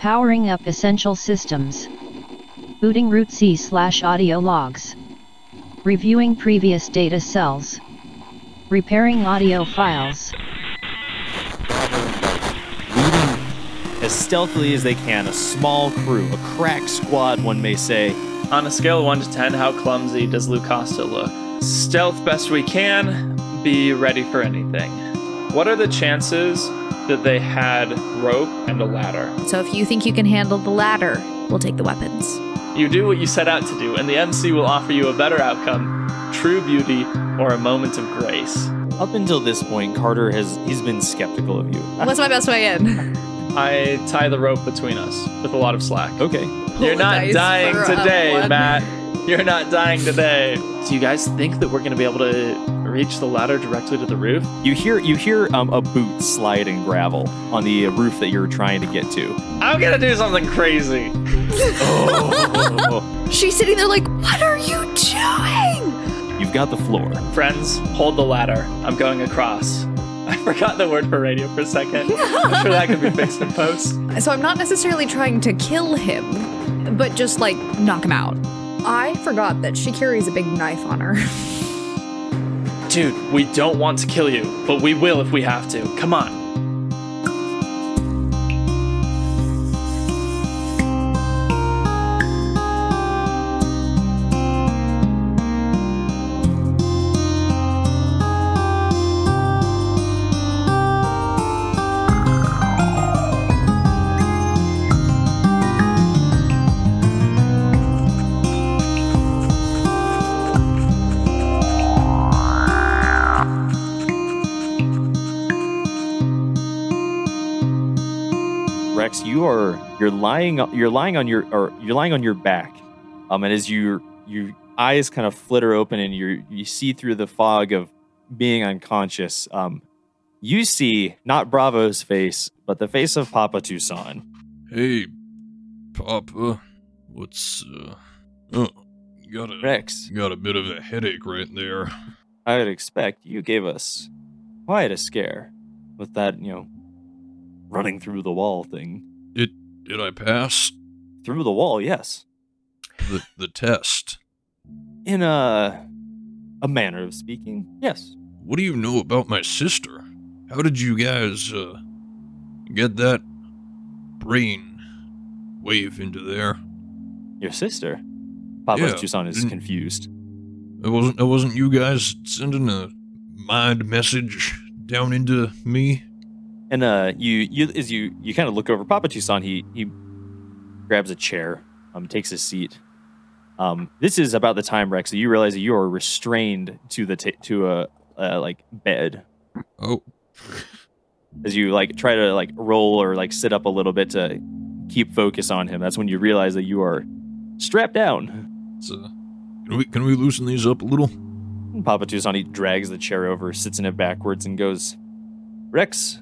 Powering up essential systems. Booting root C slash audio logs. Reviewing previous data cells. Repairing audio files. leading as stealthily as they can, a small crew, a crack squad, one may say. On a scale of 1 to 10, how clumsy does Lucasta look? Stealth best we can, be ready for anything. What are the chances that they had rope and a ladder? So if you think you can handle the ladder, we'll take the weapons. You do what you set out to do, and the MC will offer you a better outcome true beauty or a moment of grace. Up until this point, Carter has he's been skeptical of you. What's my best way in? I tie the rope between us with a lot of slack. Okay. You're the not dying uh, today. Matt. You're not dying today. Do you guys think that we're going to be able to reach the ladder directly to the roof? You hear you hear um, a boot slide in gravel on the roof that you're trying to get to. I'm going to do something crazy. Oh, She's sitting there like, what are you doing? you've got the floor. Friends, hold the ladder. I'm going across. I forgot the word for radio for a second. I'm sure that could be fixed in post. So I'm not necessarily trying to kill him, but just like knock him out. I forgot that she carries a big knife on her. Dude, we don't want to kill you, but we will if we have to. Come on. You're lying you're lying on your or you're lying on your back. Um and as your your eyes kind of flitter open and you you see through the fog of being unconscious, um you see not Bravo's face, but the face of Papa Tuscan. Hey, Papa, what's uh? Oh, got a Rex, got a bit of a headache right there. I would expect you gave us quite a scare with that, you know, running through the wall thing. Did I pass Through the wall, yes. the the test? In a a manner of speaking, yes. What do you know about my sister? How did you guys uh get that brain wave into there? Your sister. Papa Yeah, Tuscan is confused. It wasn't it wasn't you guys sending a mind message down into me? And uh, you you as you you kind of look over Papa Tuscan, he he grabs a chair, um, takes a seat. Um, this is about the time, Rex, that you realize that you are restrained to the ta- to a uh, like bed Oh, as you like try to like roll or like sit up a little bit to keep focus on him. That's when you realize that you are strapped down. uh, can we can we loosen these up a little? Papa Tuscan he drags the chair over, sits in it backwards, and goes, "Rex,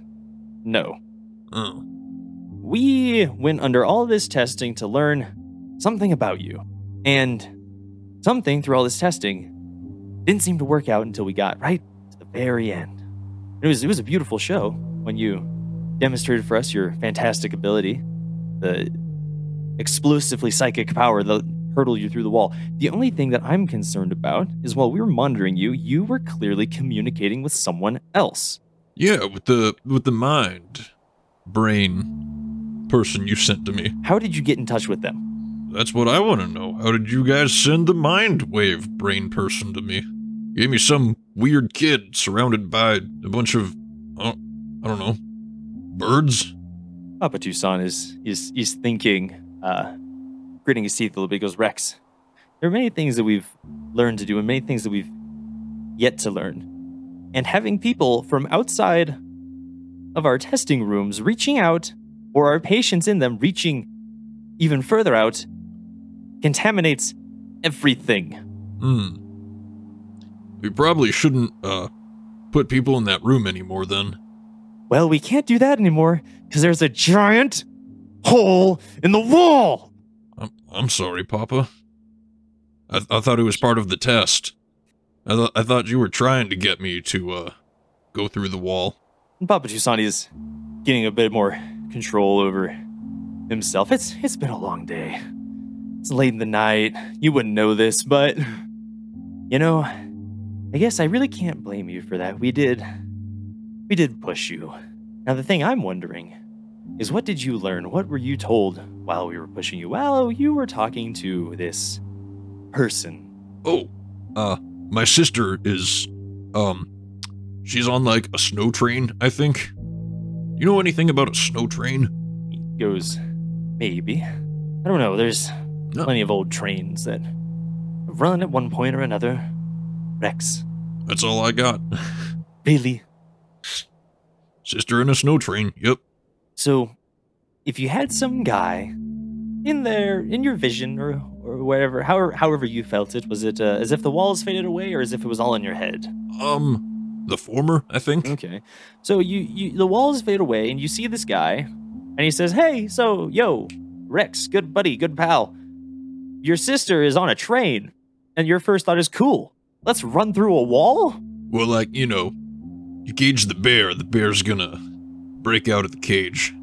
no." Oh, we went under all this testing to learn something about you. And something through all this testing didn't seem to work out until we got right to the very end. It was it was a beautiful show when you demonstrated for us your fantastic ability, the explosively psychic power that hurtled you through the wall. The only thing that I'm concerned about is while we were monitoring you, you were clearly communicating with someone else. Yeah, with the with the mind brain person you sent to me. How did you get in touch with them? That's what I want to know. How did you guys send the mind wave brain person to me? Gave me some weird kid surrounded by a bunch of, uh, I don't know, birds. Papa Tuscan is is is thinking, uh, gritting his teeth a little bit. He goes, Rex, there are many things that we've learned to do, and many things that we've yet to learn. And having people from outside of our testing rooms reaching out, or our patients in them reaching even further out, contaminates everything. Hmm. We probably shouldn't uh put people in that room anymore then. Well, we can't do that anymore because there's a giant hole in the wall. I'm I'm sorry, Papa. I I thought it was part of the test. I thought I thought you were trying to get me to uh go through the wall. Papa Tuscan is getting a bit more control over himself. It's it's been a long day. It's late in the night. You wouldn't know this, but you know, I guess I really can't blame you for that. We did we did push you. Now the thing I'm wondering is what did you learn? What were you told while we were pushing you? Well, you were talking to this person. Oh, uh, my sister is, um, she's on like a snow train, I think. You know anything about a snow train? He goes, maybe. I don't know. There's No. plenty of old trains that run at one point or another. Rex, That's all I got. really? sister in a snow train. Yep. So, if you had some guy in there, in your vision or or wherever, however, however you felt it, was it uh, as if the walls faded away or as if it was all in your head? Um, the former, I think. Okay. So you, you the walls fade away and you see this guy and he says, "Hey, so yo, Rex, good buddy, good pal. Your sister is on a train." And your first thought is, "Cool. Let's run through a wall?" Well, like, you know, you cage the bear, the bear's gonna break out of the cage.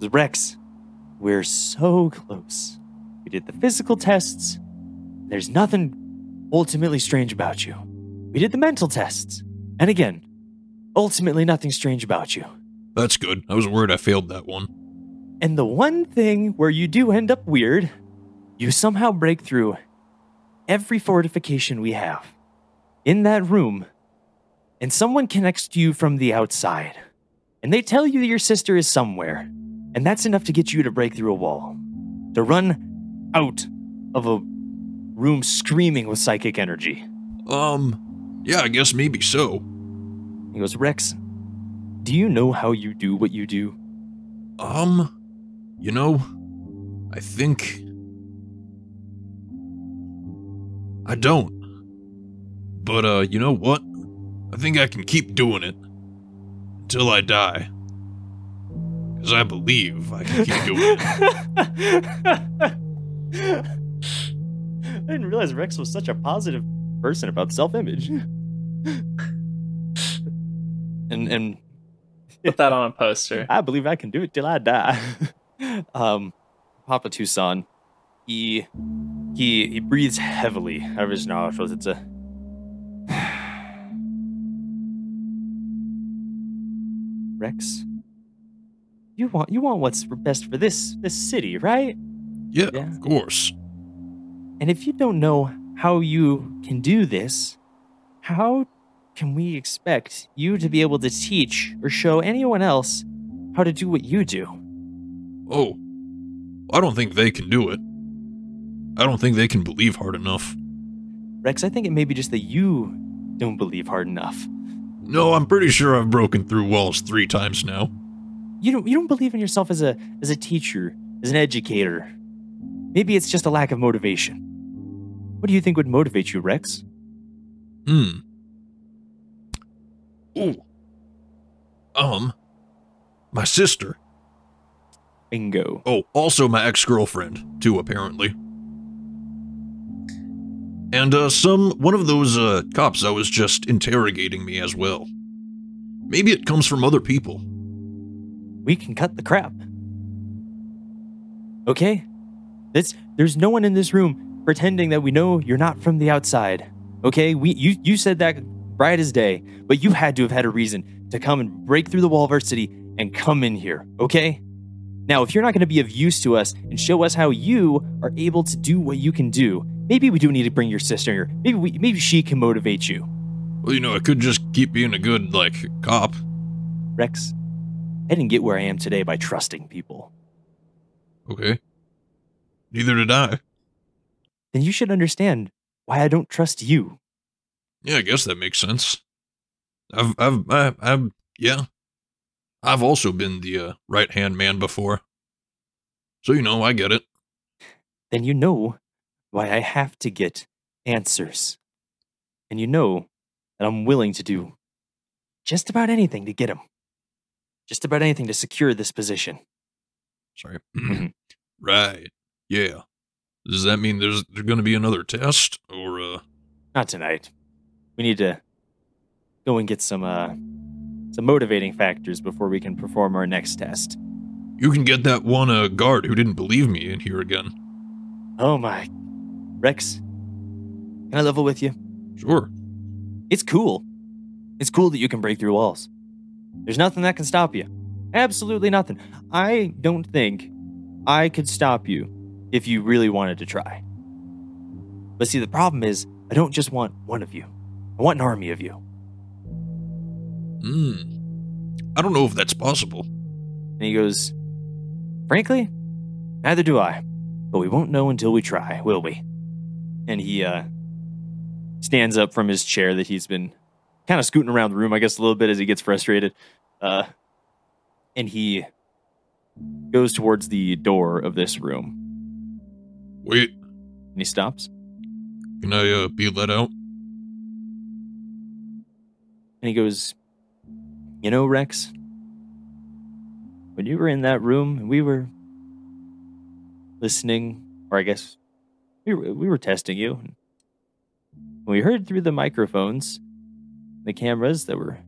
Rex, we're so close. We did the physical tests. There's nothing ultimately strange about you. We did the mental tests. And again, ultimately nothing strange about you. That's good. I was worried I failed that one. And the one thing where you do end up weird, you somehow break through every fortification we have in that room, and someone connects to you from the outside. And they tell you that your sister is somewhere, and that's enough to get you to break through a wall, to run out of a room screaming with psychic energy. Um, yeah, I guess maybe so. He goes, Rex, do you know how you do what you do? Um, you know, I think. I don't. But, uh, you know what? I think I can keep doing it until I die. Because I believe I can keep doing it. I didn't realize Rex was such a positive person about self-image. and and Put that on a poster. I believe I can do it till I die. um, Papa Tuscan, he he he breathes heavily out of his nostrils. It's a Rex. You want you want what's best for this this city, right? Yeah, Yeah. of course. And if you don't know how you can do this, how can we expect you to be able to teach or show anyone else how to do what you do? Oh, I don't think they can do it. I don't think they can believe hard enough. Rex, I think it may be just that you don't believe hard enough. No, I'm pretty sure I've broken through walls three times now. You don't you don't believe in yourself as a as a teacher, as an educator. Maybe it's just a lack of motivation. What do you think would motivate you, Rex? Hmm. Ooh. Um. My sister. Bingo. Oh, also my ex girlfriend, too, apparently. And, uh, some. one of those, uh, cops that was just interrogating me as well. Maybe it comes from other people. we can cut the crap. Okay? That's, there's no one in this room pretending that we know you're not from the outside. Okay? We you you said that bright as day, but you had to have had a reason to come and break through the wall of our city and come in here, okay? Now, if you're not going to be of use to us and show us how you are able to do what you can do, maybe we do need to bring your sister here. Maybe we, maybe she can motivate you. Well, you know, I could just keep being a good, like, cop. Rex, I didn't get where I am today by trusting people. Okay. Neither did I. Then you should understand why I don't trust you. Yeah, I guess that makes sense. I've, I've, I, I've, yeah. I've also been the uh, right hand man before. So, you know, I get it. Then you know why I have to get answers. And you know that I'm willing to do just about anything to get them. Just about anything to secure this position. Sorry. Mhm. right. Yeah. Does that mean there's there's going to be another test or uh Not tonight. We need to go and get some uh some motivating factors before we can perform our next test. You can get that one uh, guard who didn't believe me in here again. Oh my. Rex, can I level with you? Sure. It's cool. It's cool that you can break through walls. There's nothing that can stop you. Absolutely nothing. I don't think I could stop you if you really wanted to try. But see, the problem is, I don't just want one of you, I want an army of you. Hmm. I don't know if that's possible. And he goes, Frankly, neither do I. But we won't know until we try, will we? And he uh, stands up from his chair that he's been kind of scooting around the room, I guess, a little bit as he gets frustrated. Uh, and he goes towards the door of this room. Wait, And he stops. can I uh, be let out? And he goes, You know, Rex, when you were in that room and we were listening, or I guess we were, we were testing you, and we heard through the microphones, the cameras that were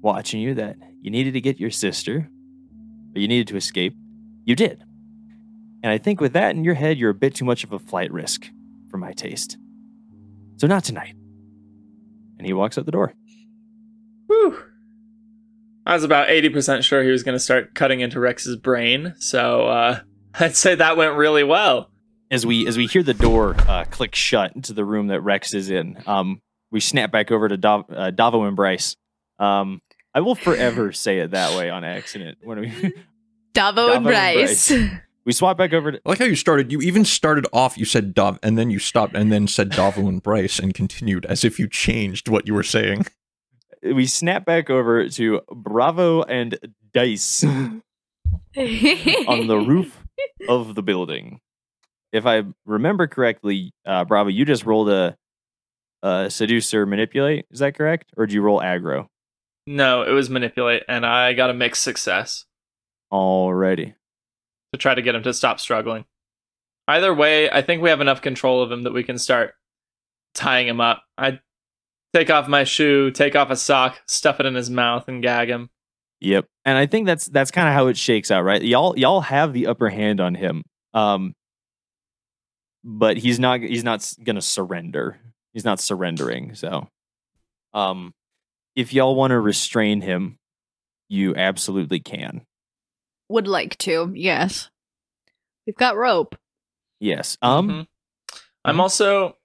watching you, that you needed to get your sister, or you needed to escape. You did. And I think with that in your head, you're a bit too much of a flight risk for my taste. So not tonight. And he walks out the door. Whew. I was about 80% sure he was going to start cutting into Rex's brain, so uh, I'd say that went really well. as we as we hear the door uh, click shut into the room that Rex is in, um, we snap back over to Dav- uh, Davo and Bryce. Um, I will forever say it that way on accident. When we Davo, and Davo and Bryce. we swap back over to I like how you started. You even started off. You said Dov, and then you stopped, and then said Davo and Bryce, and continued as if you changed what you were saying. we snap back over to Bravo and Dice on the roof of the building. If I remember correctly, uh, Bravo, you just rolled a, a seducer manipulate. Is that correct, or did you roll aggro? No, it was manipulate, and I got a mixed success Alrighty. To try to get him to stop struggling. Either way, I think we have enough control of him that we can start tying him up. I take off my shoe, take off a sock, stuff it in his mouth, and gag him. Yep. And I think that's that's kind of how it shakes out, right? Y'all y'all have the upper hand on him. Um but he's not he's not going to surrender. He's not surrendering. So um if y'all want to restrain him, you absolutely can. Would like to, yes. We've got rope. Yes. Um Mhm. I'm also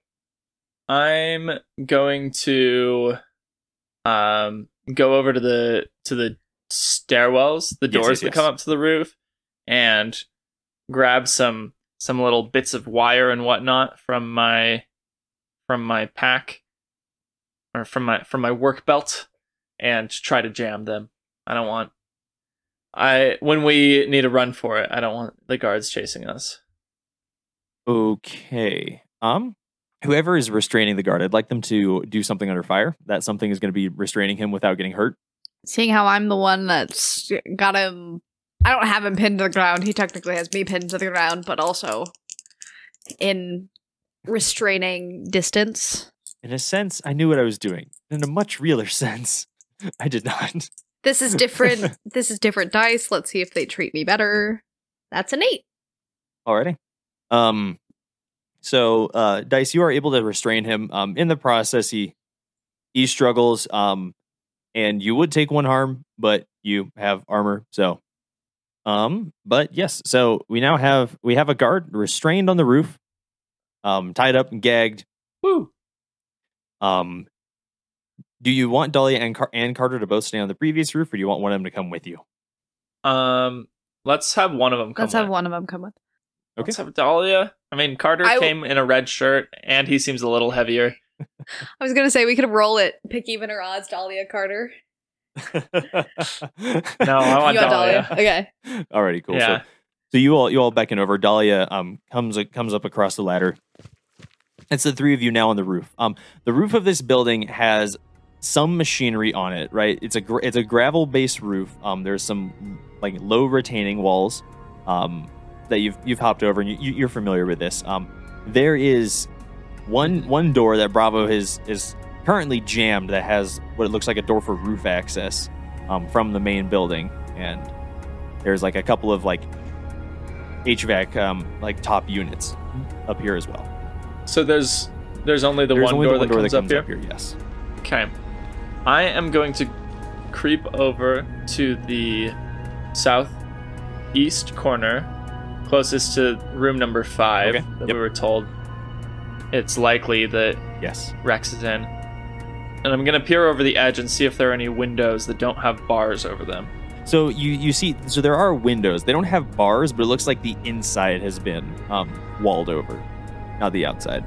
I'm going to um go over to the to the stairwells, the Yes, doors yes, that yes. come up to the roof, and grab some some little bits of wire and whatnot from my from my pack or from my from my work belt and try to jam them. I don't want I when we need to run for it, I don't want the guards chasing us. okay. Um whoever is restraining the guard, I'd like them to do something under fire. That something is going to be restraining him without getting hurt. Seeing how I'm the one that's got him. I don't have him pinned to the ground. He technically has me pinned to the ground, but also in restraining distance. In a sense, I knew what I was doing. In a much realer sense, I did not. This is different. this is different dice. Let's see if they treat me better. That's an eight. Alrighty. Um, so uh, Dice, you are able to restrain him. Um, in the process, he he struggles. Um, and you would take one harm, but you have armor. So, um, but yes. So we now have we have a guard restrained on the roof, um, tied up and gagged. Woo! Um, do you want Dahlia and, Car- and Carter to both stay on the previous roof, or do you want one of them to come with you? Um, let's have one of them come. Let's have one of them come with. Okay. Let's have Dahlia. I mean, Carter I w- came in a red shirt, and he seems a little heavier. I was gonna say we could roll it. Pick even or odds, Dahlia Carter. No, I want you got Dahlia. Okay. Alrighty, cool. Yeah. So, so you all you all beckon over. Dahlia um comes comes up across the ladder. It's the three of you now on the roof. Um, the roof of this building has some machinery on it, right? It's a gra- it's a gravel based roof. Um, there's some like low retaining walls, um, that you've you've hopped over and you, you're familiar with this. Um, there is one one door that Bravo is is currently jammed that has what it looks like a door for roof access, um, from the main building and there's like a couple of like HVAC um, like top units up here as well. So there's there's only the There's one only door the one that door comes, that up, here. up here. Yes. Okay. I am going to creep over to the southeast corner, closest to room number five Okay, that yep. we were told it's likely that Yes. Rex is in. And I'm gonna peer over the edge and see if there are any windows that don't have bars over them. So you you see, so there are windows. They don't have bars, but it looks like the inside has been um, walled over, not the outside.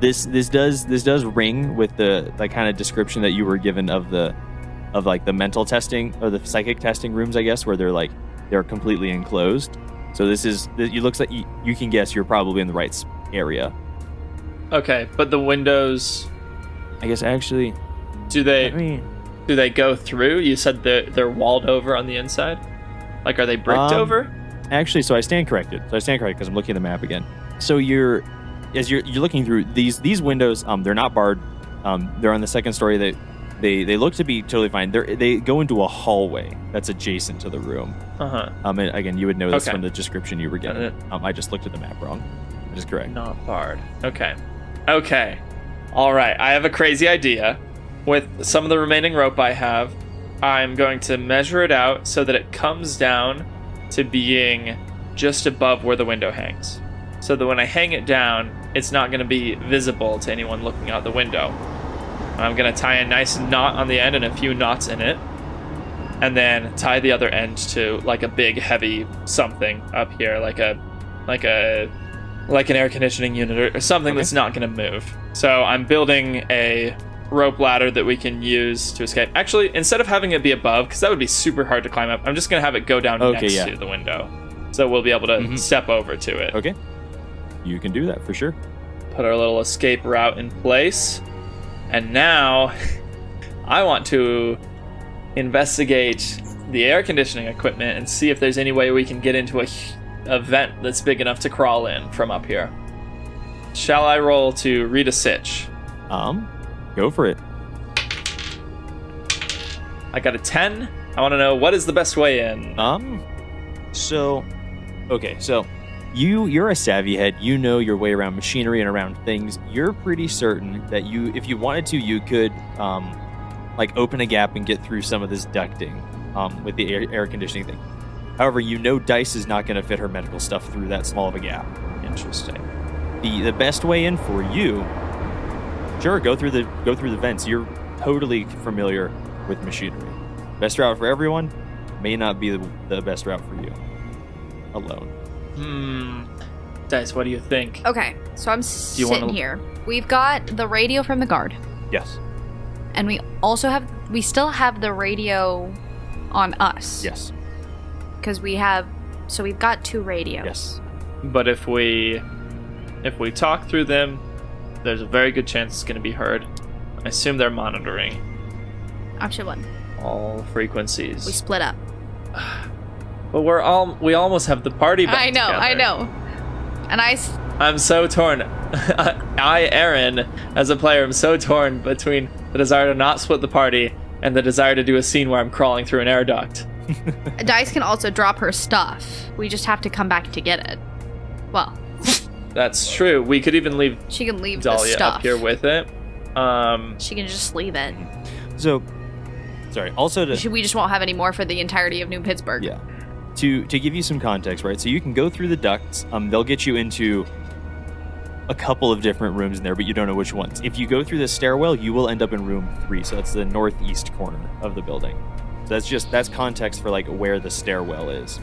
This this does this does ring with the the kind of description that you were given of the of like the mental testing or the psychic testing rooms, I guess, where they're like they're completely enclosed. So this is you looks like you, you can guess you're probably in the right area. Okay, but the windows I guess actually, do they I mean, do they go through? You said they're they're walled over on the inside? Like are they bricked Um, over? Actually, so I stand corrected. So I stand corrected because I'm looking at the map again. So you're, as you're you're looking through these these windows, um, they're not barred. Um, they're on the second story. They they they look to be totally fine. They they go into a hallway that's adjacent to the room. Uh-huh. Um, and again, you would know this Okay. from the description you were Got given. Um, I just looked at the map wrong. That is correct. Not barred. Okay. Okay. All right. I have a crazy idea. With some of the remaining rope I have, I'm going to measure it out so that it comes down to being just above where the window hangs. So that when I hang it down, it's not going to be visible to anyone looking out the window. I'm going to tie a nice knot on the end and a few knots in it. And then tie the other end to like a big heavy something up here, like a like a like an air conditioning unit or, something Okay. that's not going to move. So I'm building a rope ladder that we can use to escape. Actually, instead of having it be above, because that would be super hard to climb up, I'm just going to have it go down Okay, next yeah. to the window. So we'll be able to Mhm. step over to it. Okay. You can do that for sure. Put our little escape route in place. And now I want to investigate the air conditioning equipment and see if there's any way we can get into a, a vent that's big enough to crawl in from up here. Shall I roll to read a sitch? Um, go for it. I got a 10. I want to know what is the best way in. Um, so, okay, so you you're a savvy head. You know your way around machinery and around things. You're pretty certain that you, if you wanted to, you could, um, like open a gap and get through some of this ducting, um, with the air, air conditioning thing. However, you know Dice is not going to fit her medical stuff through that small of a gap. Interesting. The the best way in for you, sure, go through the go through the vents. You're totally familiar with machinery. Best route for everyone may not be the, the best route for you alone. Hmm. Dice, what do you think? Okay, so I'm you sitting wanna- here. We've got the radio from the guard, Yes. and we also have we still have the radio on us. Yes. because we have so we've got two radios. Yes. But if we if we talk through them, there's a very good chance it's going to be heard. I assume they're monitoring Option one, all frequencies. we frequencies. split up. But we're all we almost have the party back I know, I know. And I, s- I'm so torn. I, Aaron, as a player, am so torn between the desire to not split the party and the desire to do a scene where I'm crawling through an air duct. Dice can also drop her stuff. We just have to come back to get it. Well, That's true. We could even leave she can leave the Dahlia stuff. up here with it. Um, she can just leave it. So, sorry. Also to We just won't have any more for the entirety of New Pittsburgh. yeah, to to give you some context, right? So you can go through the ducts. Um, they'll get you into a couple of different rooms in there, but you don't know which ones. If you go through the stairwell, you will end up in room three. So that's the northeast corner of the building. So that's just that's context for like where the stairwell is.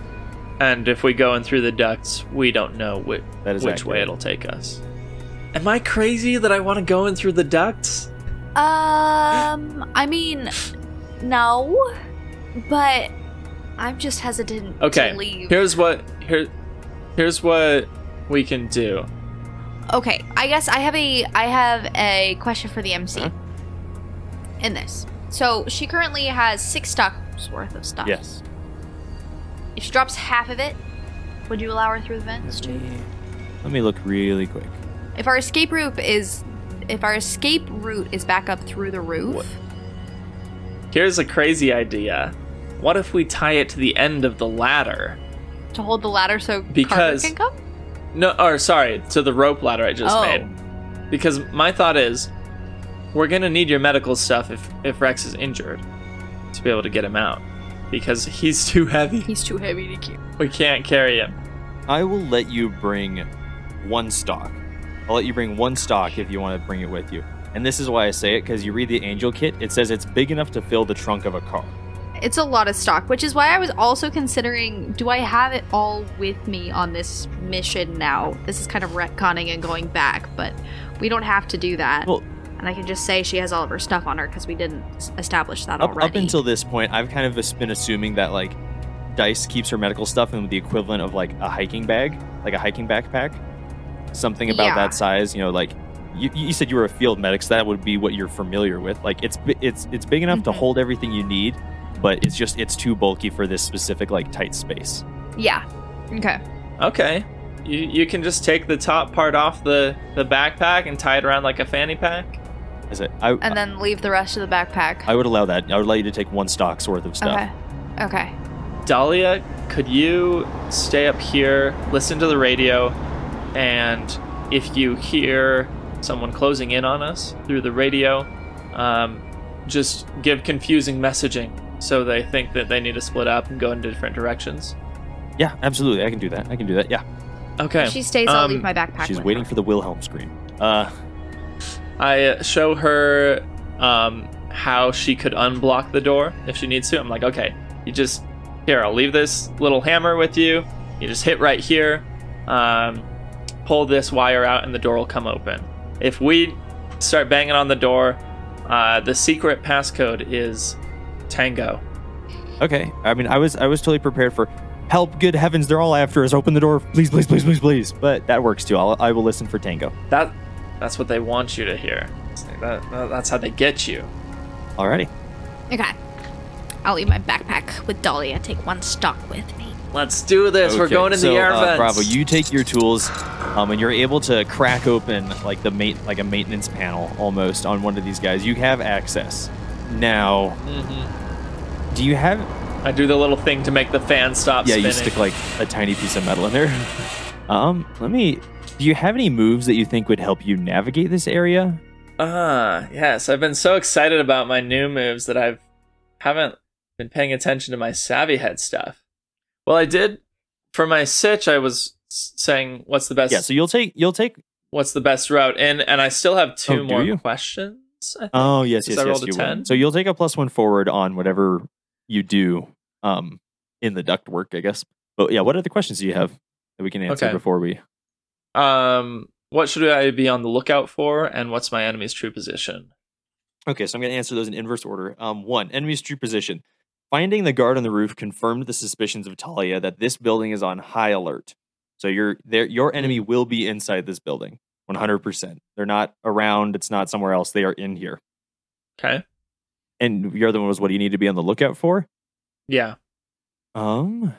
and if we go in through the ducts, we don't know whi- That is which way it'll take us. Am I crazy that I want to go in through the ducts? Um, I mean, no, but I'm just hesitant Okay. to leave. Here's what here here's what we can do. Okay, I guess I have a I have a question for the MC Huh? in this. So she currently has six stocks worth of stuff. Yes. If she drops half of it, would you allow her through the vents too? Let me look really quick. If our escape route is if our escape route is back up through the roof, Here's a crazy idea. What if we tie it to the end of the ladder? To hold the ladder so Because- Carter can come? No, or sorry, to the rope ladder I just Oh. made. Because my thought is, we're gonna need your medical stuff if if Rex is injured to be able to get him out. Because he's too heavy. He's too heavy to keep. We can't carry him. I will let you bring one stock. I'll let you bring one stock if you want to bring it with you. And this is why I say it because you read the angel kit. It says it's big enough to fill the trunk of a car. It's a lot of stock, which is why I was also considering do I have it all with me on this mission now? This is kind of retconning and going back, but we don't have to do that. Well- and I can just say she has all of her stuff on her because we didn't establish that Up, already. up until this point, I've kind of been assuming that like Dice keeps her medical stuff in the equivalent of like a hiking bag, like a hiking backpack, something about Yeah. that size. You know, like you, you said you were a field medic, so that would be what you're familiar with. Like it's it's it's big enough to Mhm. hold everything you need, but it's just it's too bulky for this specific like tight space. yeah. Okay. Okay. You you can just take the top part off the, the backpack and tie it around like a fanny pack. Is it? I, And then leave the rest of the backpack. I would allow that. I would allow you to take one stock's worth of stuff. Okay. Okay. Dahlia, could you stay up here, listen to the radio, and if you hear someone closing in on us through the radio, um, just give confusing messaging so they think that they need to split up and go in different directions. Yeah, absolutely. I can do that. I can do that. Yeah. Okay. If she stays, I'll Um, leave my backpack. She's with waiting her. for the Wilhelm scream. Uh, I show her um, how she could unblock the door if she needs to. I'm like, okay, you just here. I'll leave this little hammer with you. You just hit right here, um, pull this wire out, and the door will come open. If we start banging on the door, uh, the secret passcode is Tango. okay. I mean, I was I was totally prepared for help. Good heavens, they're all after us. Open the door, please, please, please, please, please. But that works too. I'll, I will listen for Tango. That that's what they want you to hear. That, that- that's how they get you. Alrighty. Okay. I'll leave my backpack with Dahlia. Take one stock with me. Let's do this. We're Okay, going in so, the air uh, vents. Bravo, you take your tools, um, and you're able to crack open like the mate, like a maintenance panel almost on one of these guys. You have access. Now, Mhm. Do you have? I do the little thing to make the fan stop yeah, spinning. you stick like a tiny piece of metal in there. um, let me. Do you have any moves that you think would help you navigate this area? Ah, yes. I've been so excited about my new moves that I've haven't been paying attention to my savvy head stuff. Well, I did for my sitch. I was saying, "What's the best? Yeah. So you'll take you'll take. what's the best route?" And and I still have two Oh, more questions. I think. Oh yes, yes, yes. You 10. will. So you'll take a plus one forward on whatever you do, um, in the duct work, I guess. But yeah, what other questions do you have that we can answer Okay. before we? Um, what should I be on the lookout for, and what's my enemy's true position? Okay, so I'm going to answer those in inverse order. Um, one, enemy's true position. Finding the guard on the roof confirmed the suspicions of Talia that this building is on high alert. So your there, your enemy will be inside this building, 100%. They're not around. It's not somewhere else. They are in here. Okay. And your other one was what do you need to be on the lookout for? Yeah. Um,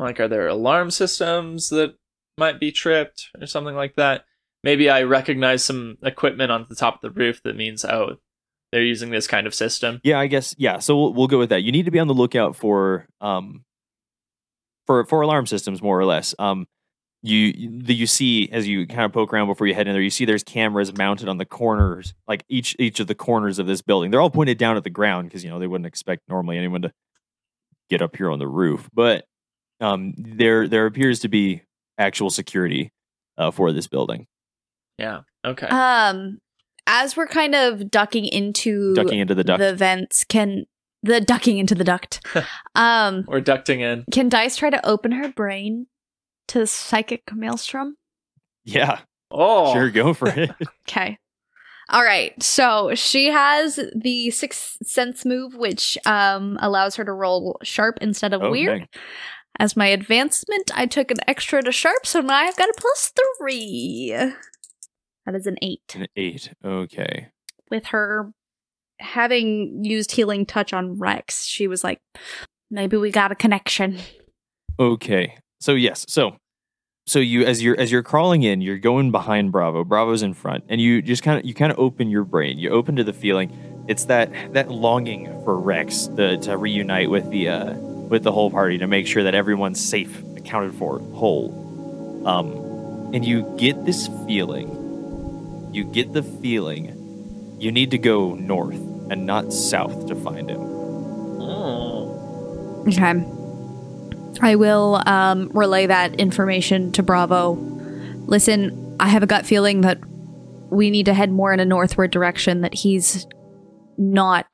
Like, are there alarm systems that might be tripped or something like that? Maybe I recognize some equipment on the top of the roof that means, oh, they're using this kind of system. yeah, I guess yeah. So we'll, we'll go with that. You need to be on the lookout for um for for alarm systems more or less. Um, you the you see as you kind of poke around before you head in there, you see there's cameras mounted on the corners, like each each of the corners of this building. They're all pointed down at the ground because you know they wouldn't expect normally anyone to get up here on the roof. But um, there there appears to be actual security uh, for this building, Yeah. Okay. Um, as we're kind of ducking into ducking into the duct. the vents, can the ducking into the duct? um, We're ducting in. can Dice try to open her brain to the psychic maelstrom? yeah, Oh, sure, go for it. Okay. All right. So she has the sixth sense move, which um allows her to roll sharp instead of Oh, weird. dang. As my advancement, I took an extra to sharp, so now I've got a plus three. That is an eight. An eight. Okay. With her having used healing touch on Rex, she was like, maybe we got a connection. Okay. So yes. So so you as you're as you're crawling in, you're going behind Bravo. Bravo's in front, and you just kind of you kind of open your brain. You open to the feeling It's that that longing for Rex to, to reunite with the uh, with the whole party to make sure that everyone's safe, accounted for, whole. Um, and you get this feeling. You get the feeling you need to go north and not south to find him. Oh. Okay. I will um, relay that information to Bravo. Listen, I have a gut feeling that we need to head more in a northward direction, that he's not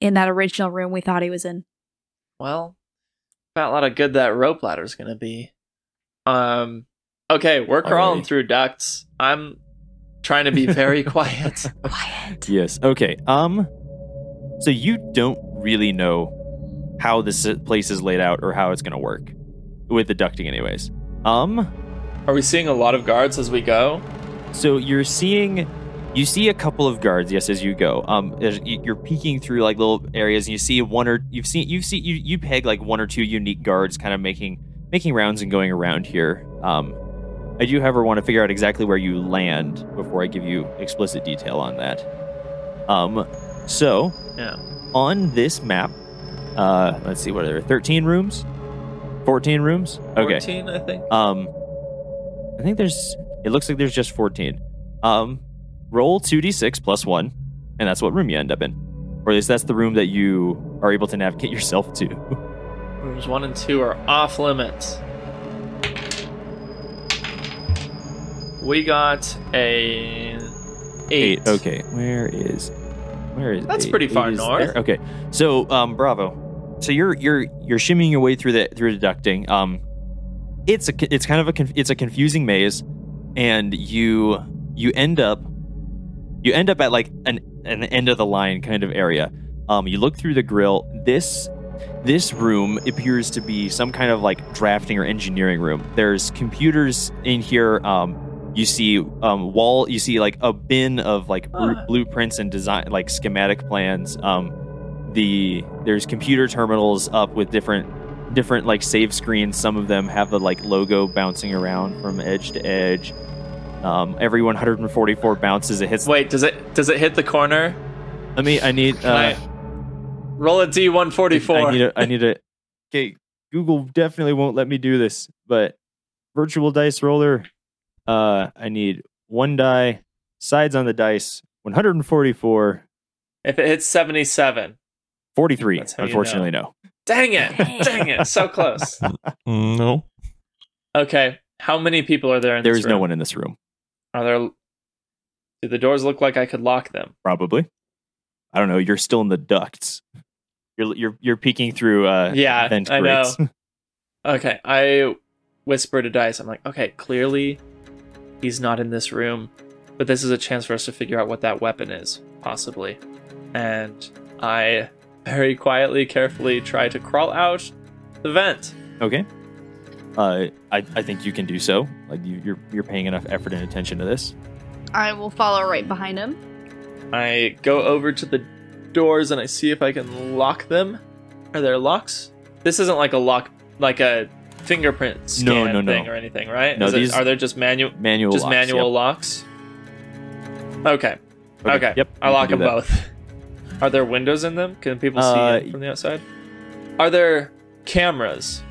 in that original room we thought he was in. Well, about a lot of good that rope ladder's gonna be. Um. Okay, we're crawling Alrighty. through ducts. I'm trying to be very quiet. Quiet. Yes. Okay. Um. So you don't really know how this place is laid out or how it's going to work with the ducting, anyways. Um. Are we seeing a lot of guards as we go? So you're seeing, you see a couple of guards, yes, as you go. Um, there's- you- you're peeking through like little areas, and you see one or you've seen you've seen you you peg like one or two unique guards, kind of making making rounds and going around here. Um, I do, however, want to figure out exactly where you land before I give you explicit detail on that. Um, so Yeah. on this map, uh, let's see, what are there? Thirteen rooms, fourteen rooms. Okay. 14, I think. Um, I think there's. It looks like there's just 14. Um, roll 2d6 plus one, and that's what room you end up in, or at least that's the room that you are able to navigate yourself to. Rooms one and two are off limits. We got a eight. Okay, where is? Where is? That's eight? pretty far north. Okay, so um, bravo. So you're you're you're shimmying your way through the through the ducting. Um, it's a it's kind of a it's a confusing maze, and you you end up you end up at like an an end of the line kind of area. Um, you look through the grill. This this room appears to be some kind of like drafting or engineering room. There's computers in here. Um, you see um, wall. You see like a bin of like Ah. blueprints and design like schematic plans. Um, the there's computer terminals up with different different like save screens. Some of them have the like logo bouncing around from edge to edge. Um, every 144 bounces, it hits. Wait, does it does it hit the corner? Let me. I need. Uh, I roll a d144. I need a, I need a. Okay, Google definitely won't let me do this, but virtual dice roller. Uh, I need one die, sides on the dice, 144, If it hits seventy seven. 43. That's how you Unfortunately, no. Dang it! Dang it! So close. No. Okay, how many people are there in There this is no one in this room. Are there? Do the doors look like I could lock them? Probably. I don't know. You're still in the ducts. You're you're you're peeking through. Uh, Yeah, vent I know. Okay, I whisper to Dice. I'm like, okay, clearly he's not in this room, but this is a chance for us to figure out what that weapon is, possibly. And I very quietly, carefully try to crawl out the vent. Okay. Uh, I, I think you can do so. Like you, you're you're paying enough effort and attention to this. I will follow right behind him. I go over to the doors and I see if I can lock them. Are there locks? This isn't like a lock, like a fingerprint scan No, no, no. thing or anything, right? No, Is it- these- are there just manual, Manual. just locks, manual yep. locks? Okay. Okay. Yep. I lock them that. both. Are there windows in them? Can people see Uh, from the outside? Are there cameras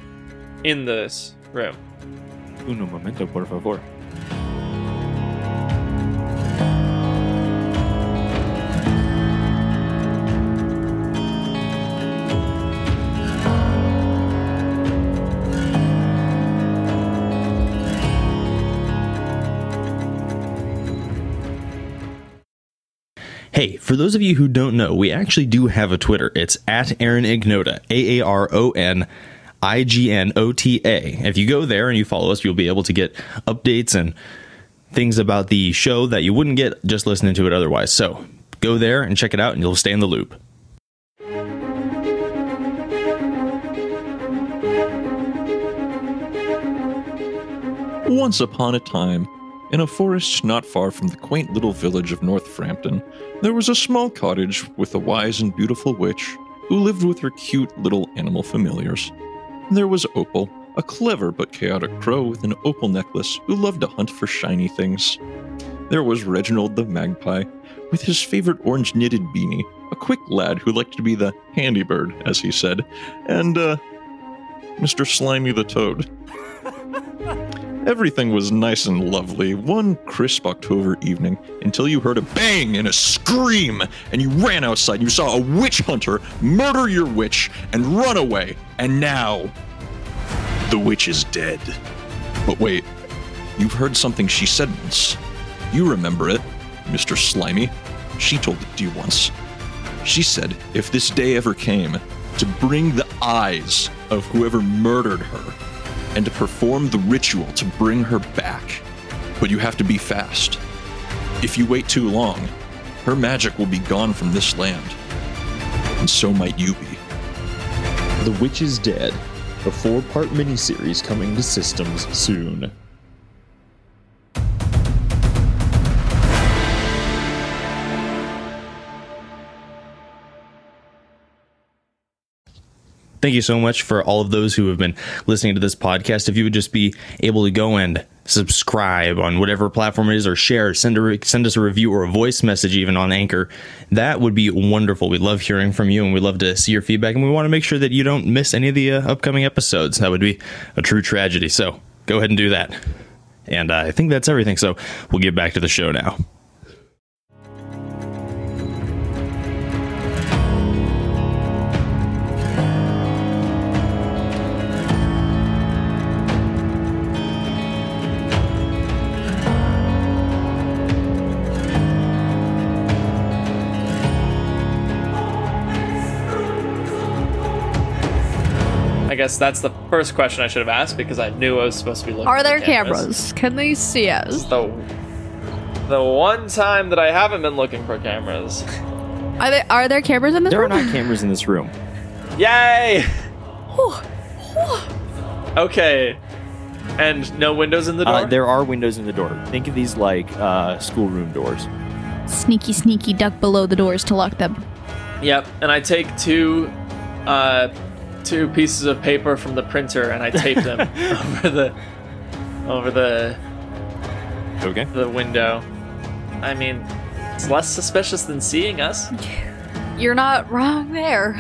in this room? Uno momento, por favor. Hey, for those of you who don't know, we actually do have a Twitter. It's at Aaron Ignota, A A R O N I G N O T A. If you go there and you follow us, you'll be able to get updates and things about the show that you wouldn't get just listening to it otherwise. So go there and check it out, and you'll stay in the loop. Once upon a time, in a forest not far from the quaint little village of North Frampton, there was a small cottage with a wise and beautiful witch who lived with her cute little animal familiars. There was Opal, a clever but chaotic crow with an opal necklace who loved to hunt for shiny things. There was Reginald the magpie, with his favorite orange knitted beanie, a quick lad who liked to be the handy bird, as he said, and uh, Mr. Slimy the Toad. Everything was nice and lovely one crisp October evening until you heard a bang and a scream, and you ran outside you saw a witch hunter murder your witch and run away. And now, the witch is dead. But wait, you've heard something she said once. You remember it, Mr. Slimy. She told it to you once. She said if this day ever came, to bring the eyes of whoever murdered her and to perform the ritual to bring her back. But you have to be fast. If you wait too long, her magic will be gone from this land. And so might you be. The Witch is Dead, a four part miniseries coming to systems soon. Thank you so much for all of those who have been listening to this podcast. If you would just be able to go and subscribe on whatever platform it is, or share, send a send us a review or a voice message even on Anchor, that would be wonderful. We love hearing from you, and we love to see your feedback. And we want to make sure that you don't miss any of the uh, upcoming episodes. That would be a true tragedy. So go ahead and do that. And uh, I think that's everything. So we'll get back to the show now. Guess that's the first question I should have asked because I knew I was supposed to be looking. Are at the there cameras? Can they see us? The the one time that I haven't been looking for cameras. Are there are there cameras in this room? There are not cameras in this room. Yay! okay. And no windows in the door. Uh, there are windows in the door. Think of these like uh, schoolroom doors. Sneaky, sneaky duck below the doors to lock them. Yep, and I take two uh two pieces of paper from the printer and I tape them over the over the Okay. the window. I mean, it's less suspicious than seeing us. You're not wrong there.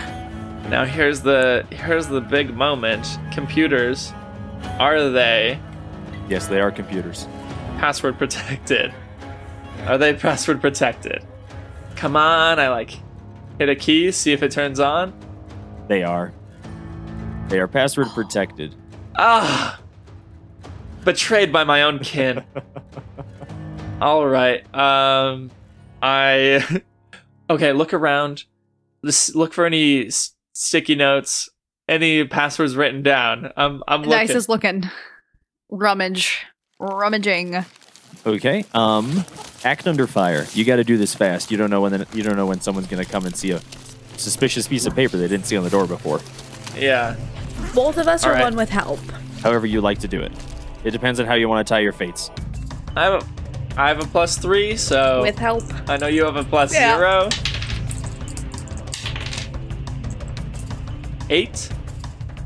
Now here's the here's the big moment. Computers are they Yes, they are computers. password protected? Are they password protected? Come on, I like hit a key, see if it turns on. They are. They are password protected. Ah! Betrayed by my own kin. All right. Um I Okay, look around. Just look for any s- sticky notes, any passwords written down. I'm I'm looking. Dice is looking. Rummage. Rummaging. Okay. Um, act under fire. You got to do this fast. You don't know when the, you don't know when someone's gonna come and see a suspicious piece of paper they didn't see on the door before. yeah. Both of us All are right. one with help. However you like to do it. It depends on how you want to tie your fates. I have a I have a plus 3, so With help. I know you have a plus Yeah. 0. 8.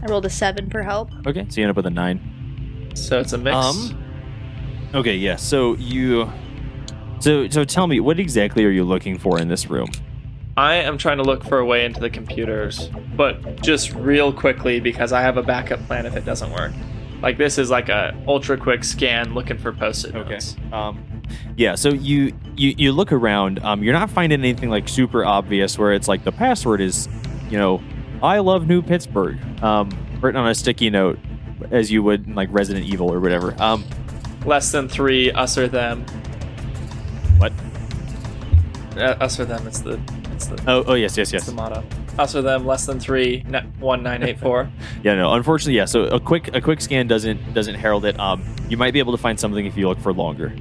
I rolled a seven for help. Okay. So you end up with a nine. So it's a mix. Um. Okay. Yeah. So you. So so tell me what exactly are you looking for in this room? I am trying to look for a way into the computers, but just real quickly because I have a backup plan if it doesn't work. Like this is like a ultra quick scan looking for post-it notes. Um, yeah. So you you you look around. Um, you're not finding anything like super obvious where it's like the password is, you know, I love New Pittsburgh. Um, written on a sticky note, as you would in, like Resident Evil or whatever. Um, Less than three, us or them. what? Uh, us or them. It's the it's the, Oh oh yes yes yes. the motto. Us or them. Less than three. Ne- one nine eight four. Yeah, no. Unfortunately, yeah. So a quick a quick scan doesn't doesn't herald it. Um, you might be able to find something if you look for longer.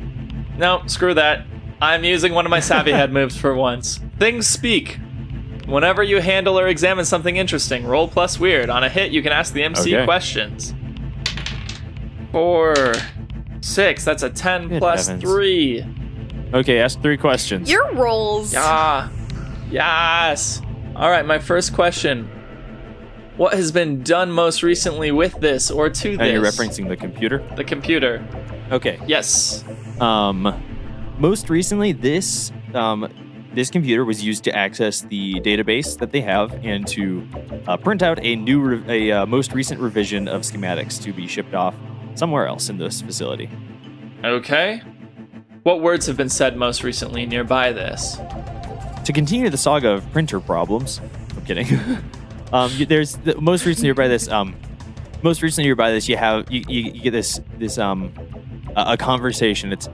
No, screw that. I'm using one of my savvy head moves for once. Things speak. Whenever you handle or examine something interesting, roll plus weird. On a hit, you can ask the MC Okay. questions. Four, six. That's a ten Good plus heavens. three. Okay, ask three questions. Your rolls. Yeah. Yes. All right. My first question: What has been done most recently with this or to and this? you're referencing the computer. the computer. Okay. Yes. Um, most recently, this um, this computer was used to access the database that they have and to uh, print out a new, re- a uh, most recent revision of schematics to be shipped off somewhere else in this facility. Okay. What words have been said most recently nearby this? To continue the saga of printer problems, I'm kidding. um, there's the, most recently nearby this. Um, most recently nearby this, you have you, you, you get this this um a, a conversation. It's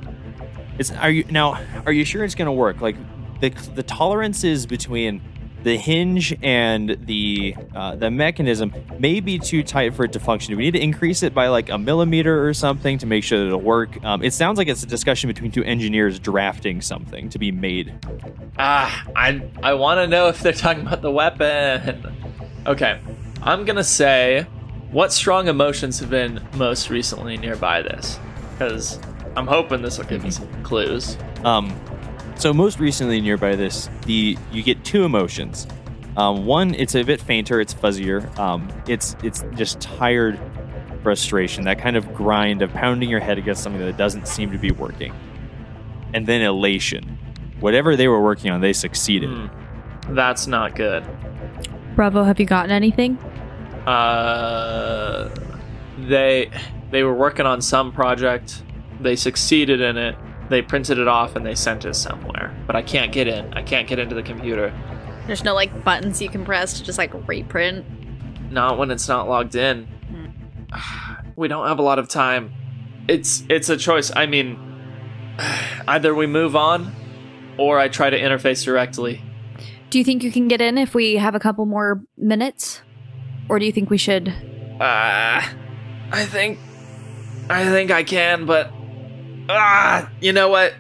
it's are you now are you sure it's gonna work? Like the the tolerances between the hinge and the uh, the mechanism may be too tight for it to function. We need to increase it by like a millimeter or something to make sure that it'll work? Um, it sounds like it's a discussion between two engineers drafting something to be made. Ah, I I want to know if they're talking about the weapon. Okay, I'm gonna say, what strong emotions have been most recently nearby this? Because I'm hoping this will give me some clues. Um, so most recently nearby this, the you get two emotions. Um, one, it's a bit fainter, it's fuzzier. Um, it's it's just tired frustration, that kind of grind of pounding your head against something that doesn't seem to be working. And then elation. Whatever they were working on, they succeeded. Hmm, that's not good. Bravo, have you gotten anything? Uh, they they were working on some project. They succeeded in it. They printed it off and they sent it somewhere. But I can't get in. I can't get into the computer. There's no like buttons you can press to just like reprint. Not when it's not logged in. We don't have a lot of time. It's it's a choice. I mean, either we move on, or I try to interface directly. Do you think you can get in if we have a couple more minutes? Or do you think we should? Uh, I think, I think I can, but ah, you know what?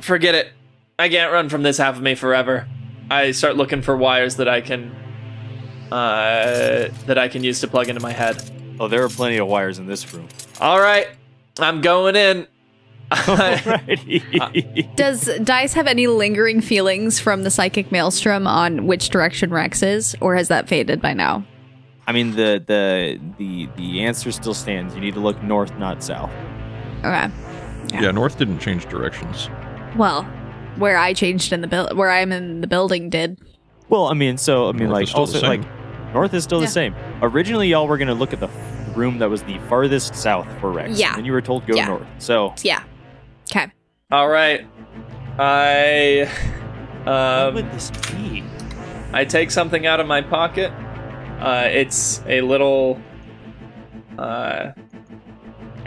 Forget it. I can't run from this half of me forever. I start looking for wires that I can, uh, that I can use to plug into my head. Oh, there are plenty of wires in this room. All right, I'm going in. Alrighty. Does Dice have any lingering feelings from the psychic maelstrom on which direction Rex is, or has that faded by now? I mean, the the the the answer still stands. You need to look north, not south. Okay. Yeah. Yeah, North didn't change directions. Well, where I changed in the build, where I'm in the building did. Well, I mean, so I mean, North like is still the also like north is still Yeah. the same. Originally, y'all were gonna look at the room that was the farthest south for Rex. Yeah. and you were told go Yeah. north. So Yeah. Okay. All right, I, Um, what would this be? I take something out of my pocket. Uh, it's a little, uh,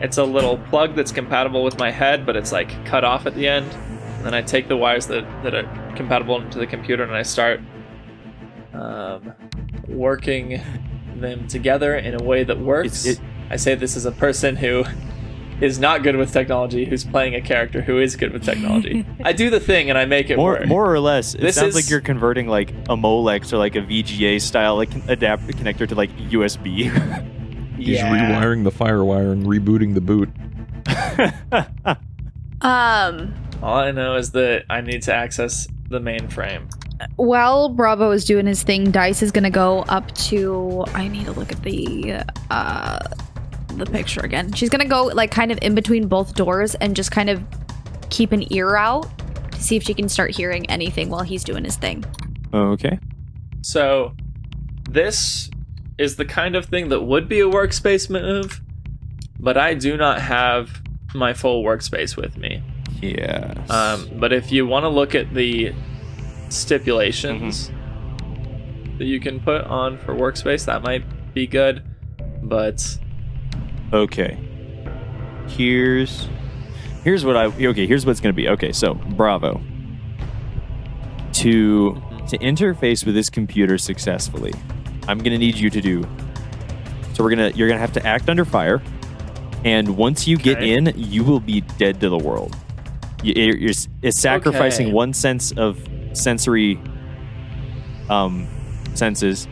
it's a little plug that's compatible with my head, but it's like cut off at the end. And then I take the wires that, that are compatible into the computer and I start um, working them together in a way that works. It's- it- I say this is a person who is not good with technology, who's playing a character who is good with technology. I do the thing and I make it More, work. more or less, it This sounds is- like you're converting like a Molex or like a VGA style like adapter connector to like USB. He's yeah. rewiring the firewire and rebooting the boot. Um. All I know is that I need to access the mainframe. While Bravo is doing his thing, Dice is gonna go up to. I need to look at the uh the picture again. She's gonna go like kind of in between both doors and just kind of keep an ear out to see if she can start hearing anything while he's doing his thing. okay. So, this is the kind of thing that would be a workspace move, but I do not have my full workspace with me. Yes. Um, but if you want to look at the stipulations that you can put on for workspace, that might be good. But Okay. Here's here's what I okay, here's what's gonna be. Okay, so Bravo. To to interface with this computer successfully, I'm gonna need you to do so we're gonna you're gonna have to act under fire, and once you get in, you will be dead to the world. You, you're, you're sacrificing Okay. one sense of sensory um senses.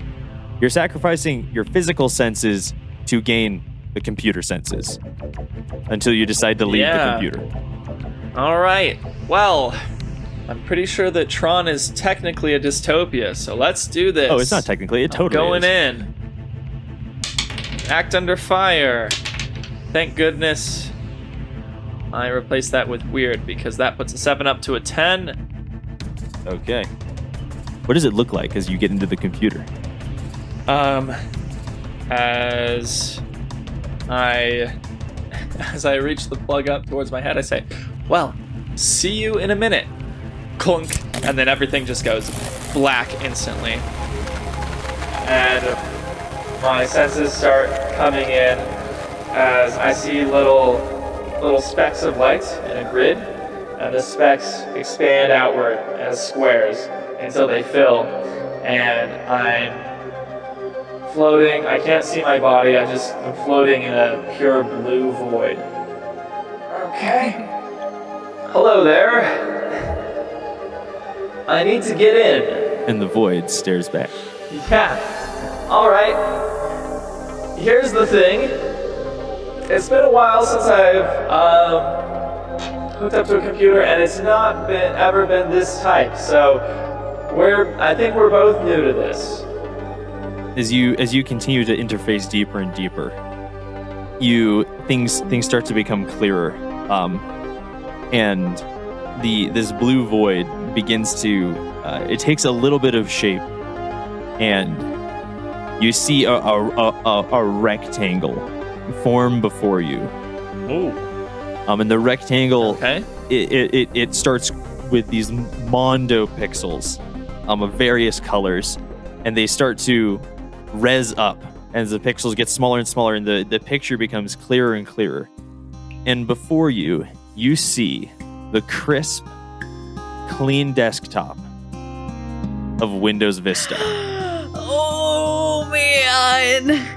You're sacrificing your physical senses to gain the computer senses until you decide to leave Yeah. the computer. all right, well, I'm pretty sure that Tron is technically a dystopia, so let's do this. Oh, it's not technically. It totally going is. in. Act under fire. Thank goodness I replaced that with weird because that puts a 7 up to a 10. Okay. What does it look like as you get into the computer? Um, as I as I reach the plug up towards my head, I say, "Well, see you in a minute." Clunk, and then everything just goes black instantly, and my senses start coming in as I see little little specks of light in a grid, and the specks expand outward as squares until they fill, and I'm floating. I can't see my body. I just I'm floating in a pure blue void. Okay. Hello there. I need to get in. And the void stares back. Yeah. All right. Here's the thing. It's been a while since I've um, hooked up to a computer, and it's not been ever been this tight. So we're. I think we're both new to this. as you as you continue to interface deeper and deeper you things things start to become clearer um, and the this blue void begins to uh, it takes a little bit of shape and you see a, a, a, a, rectangle form before you Ooh. um, and the rectangle Okay. it, it, it, it starts with these mondo pixels um, of various colors and they start to res up as the pixels get smaller and smaller and the, the picture becomes clearer and clearer and before you you see the crisp clean desktop of windows vista Oh man.